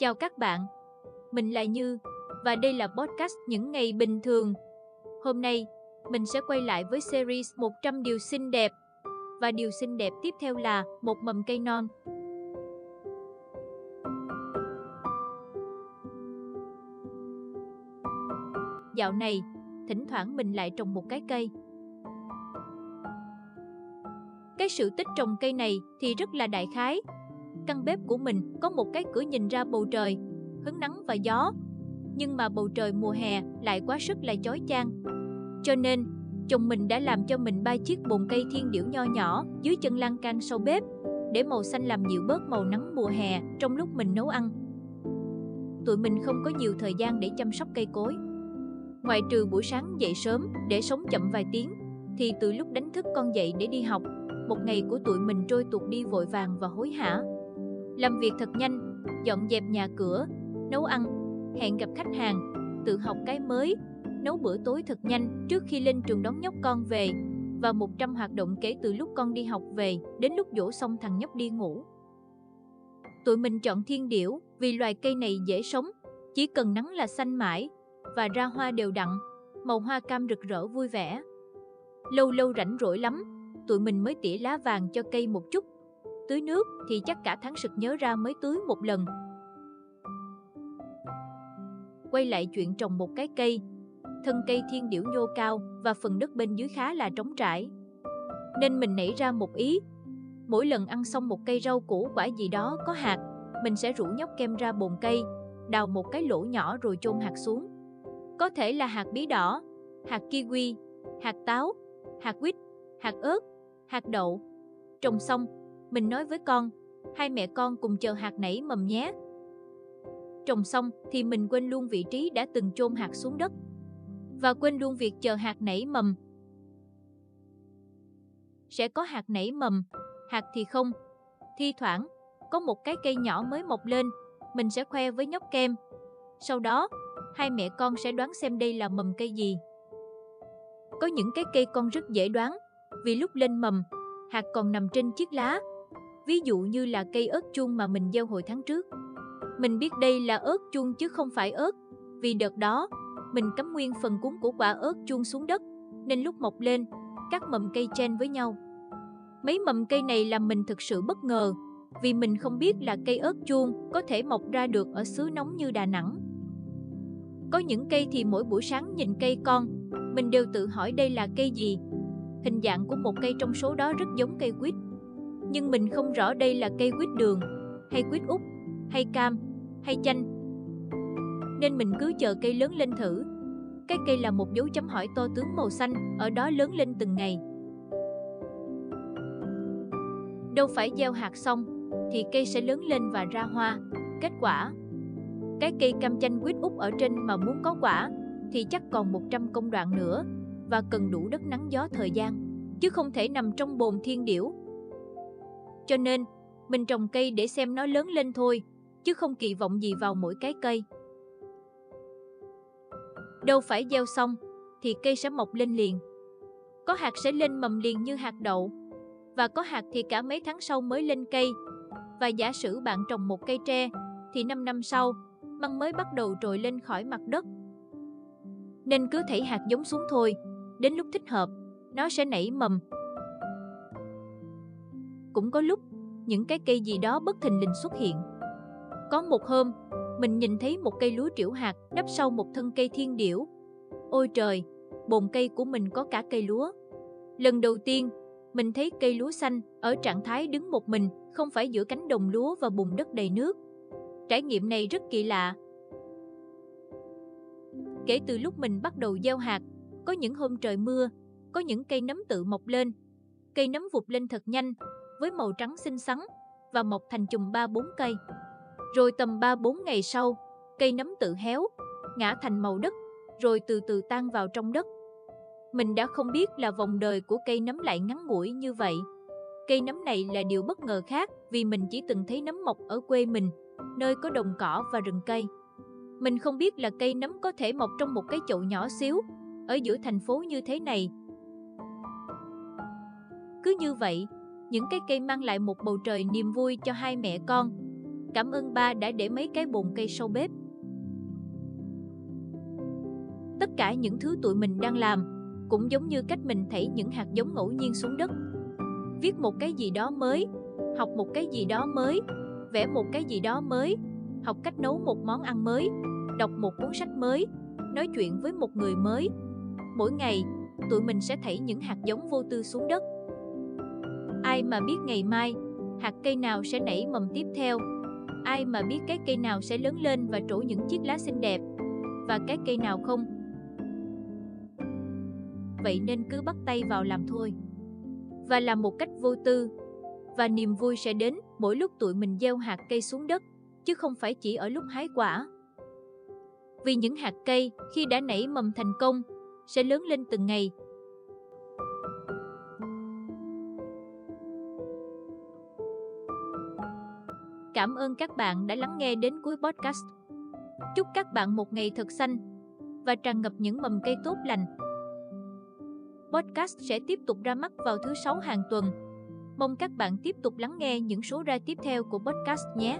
Chào các bạn, mình là Như và đây là podcast những ngày bình thường. Hôm nay, mình sẽ quay lại với series 100 điều xinh đẹp và điều xinh đẹp tiếp theo là một mầm cây non. Dạo này, thỉnh thoảng mình lại trồng một cái cây. Cái sự tích trồng cây này thì rất là đại khái. Căn bếp của mình có một cái cửa nhìn ra bầu trời, hứng nắng và gió. Nhưng mà bầu trời mùa hè lại quá sức là chói chang. Cho nên, chồng mình đã làm cho mình ba chiếc bồn cây thiên điểu nho nhỏ dưới chân lan can sau bếp để màu xanh làm dịu bớt màu nắng mùa hè trong lúc mình nấu ăn. Tụi mình không có nhiều thời gian để chăm sóc cây cối. ngoài trừ buổi sáng dậy sớm để sống chậm vài tiếng, thì từ lúc đánh thức con dậy để đi học, một ngày của tụi mình trôi tuột đi vội vàng và hối hả. Làm việc thật nhanh, dọn dẹp nhà cửa, nấu ăn, hẹn gặp khách hàng, tự học cái mới, nấu bữa tối thật nhanh trước khi lên trường đón nhóc con về và 100 hoạt động kể từ lúc con đi học về đến lúc dỗ xong thằng nhóc đi ngủ. Tụi mình chọn thiên điểu vì loài cây này dễ sống, chỉ cần nắng là xanh mãi và ra hoa đều đặn, màu hoa cam rực rỡ vui vẻ. Lâu lâu rảnh rỗi lắm, tụi mình mới tỉa lá vàng cho cây một chút. Tưới nước thì chắc cả tháng sực nhớ ra mới tưới một lần. Quay lại chuyện trồng một cái cây, thân cây thiên điểu nhô cao và phần đất bên dưới khá là trống trải. Nên mình nảy ra một ý. Mỗi lần ăn xong một cây rau củ quả gì đó có hạt, mình sẽ rủ nhóc kem ra bồn cây, đào một cái lỗ nhỏ rồi chôn hạt xuống. Có thể là hạt bí đỏ, hạt kiwi, hạt táo, hạt quýt, hạt ớt, hạt đậu. Trồng xong, mình nói với con, hai mẹ con cùng chờ hạt nảy mầm nhé. Trồng xong thì mình quên luôn vị trí đã từng chôn hạt xuống đất và quên luôn việc chờ hạt nảy mầm. Sẽ có hạt nảy mầm, hạt thì không. Thi thoảng, có một cái cây nhỏ mới mọc lên, mình sẽ khoe với nhóc kem. Sau đó, hai mẹ con sẽ đoán xem đây là mầm cây gì. Có những cái cây con rất dễ đoán, vì lúc lên mầm, hạt còn nằm trên chiếc lá. Ví dụ như là cây ớt chuông mà mình gieo hồi tháng trước. Mình biết đây là ớt chuông chứ không phải ớt, vì đợt đó, mình cắm nguyên phần cuốn của quả ớt chuông xuống đất, nên lúc mọc lên, các mầm cây chen với nhau. Mấy mầm cây này làm mình thực sự bất ngờ, vì mình không biết là cây ớt chuông có thể mọc ra được ở xứ nóng như Đà Nẵng. Có những cây thì mỗi buổi sáng nhìn cây con, mình đều tự hỏi đây là cây gì. Hình dạng của một cây trong số đó rất giống cây quýt. Nhưng mình không rõ đây là cây quýt đường, hay quýt úc, hay cam, hay chanh. Nên mình cứ chờ cây lớn lên thử. Cái cây là một dấu chấm hỏi to tướng màu xanh, ở đó lớn lên từng ngày. Đâu phải gieo hạt xong, thì cây sẽ lớn lên và ra hoa. Kết quả, cái cây cam chanh quýt úc ở trên mà muốn có quả thì chắc còn 100 công đoạn nữa và cần đủ đất nắng gió thời gian, chứ không thể nằm trong bồn thiên điểu. Cho nên, mình trồng cây để xem nó lớn lên thôi, chứ không kỳ vọng gì vào mỗi cái cây. Đâu phải gieo xong, thì cây sẽ mọc lên liền. Có hạt sẽ lên mầm liền như hạt đậu, và có hạt thì cả mấy tháng sau mới lên cây. Và giả sử bạn trồng một cây tre, thì 5 năm sau, măng mới bắt đầu trồi lên khỏi mặt đất. Nên cứ thảy hạt giống xuống thôi, đến lúc thích hợp, nó sẽ nảy mầm. Cũng có lúc, những cái cây gì đó bất thình lình xuất hiện. Có một hôm, mình nhìn thấy một cây lúa triểu hạt nấp sau một thân cây thiên điểu. Ôi trời, bồn cây của mình có cả cây lúa. Lần đầu tiên, mình thấy cây lúa xanh ở trạng thái đứng một mình, không phải giữa cánh đồng lúa và bùn đất đầy nước. Trải nghiệm này rất kỳ lạ. Kể từ lúc mình bắt đầu gieo hạt, có những hôm trời mưa, có những cây nấm tự mọc lên. Cây nấm vụt lên thật nhanh, với màu trắng xinh xắn và mọc thành chùm 3-4 cây. Rồi tầm 3-4 ngày sau, cây nấm tự héo, ngã thành màu đất, rồi từ từ tan vào trong đất. Mình đã không biết là vòng đời của cây nấm lại ngắn ngủi như vậy. Cây nấm này là điều bất ngờ khác vì mình chỉ từng thấy nấm mọc ở quê mình, nơi có đồng cỏ và rừng cây. Mình không biết là cây nấm có thể mọc trong một cái chậu nhỏ xíu, ở giữa thành phố như thế này. Cứ như vậy, những cái cây mang lại một bầu trời niềm vui cho hai mẹ con. Cảm ơn ba đã để mấy cái bồn cây sau bếp. Tất cả những thứ tụi mình đang làm cũng giống như cách mình thảy những hạt giống ngẫu nhiên xuống đất. Viết một cái gì đó mới, học một cái gì đó mới, vẽ một cái gì đó mới, học cách nấu một món ăn mới, đọc một cuốn sách mới, nói chuyện với một người mới. Mỗi ngày, tụi mình sẽ thảy những hạt giống vô tư xuống đất. Ai mà biết ngày mai, hạt cây nào sẽ nảy mầm tiếp theo? Ai mà biết cái cây nào sẽ lớn lên và trổ những chiếc lá xinh đẹp? Và cái cây nào không? Vậy nên cứ bắt tay vào làm thôi. Và làm một cách vô tư. Và niềm vui sẽ đến mỗi lúc tụi mình gieo hạt cây xuống đất, chứ không phải chỉ ở lúc hái quả. Vì những hạt cây khi đã nảy mầm thành công sẽ lớn lên từng ngày. Cảm ơn các bạn đã lắng nghe đến cuối podcast. Chúc các bạn một ngày thật xanh và tràn ngập những mầm cây tốt lành. Podcast sẽ tiếp tục ra mắt vào thứ sáu hàng tuần. Mong các bạn tiếp tục lắng nghe những số ra tiếp theo của podcast nhé.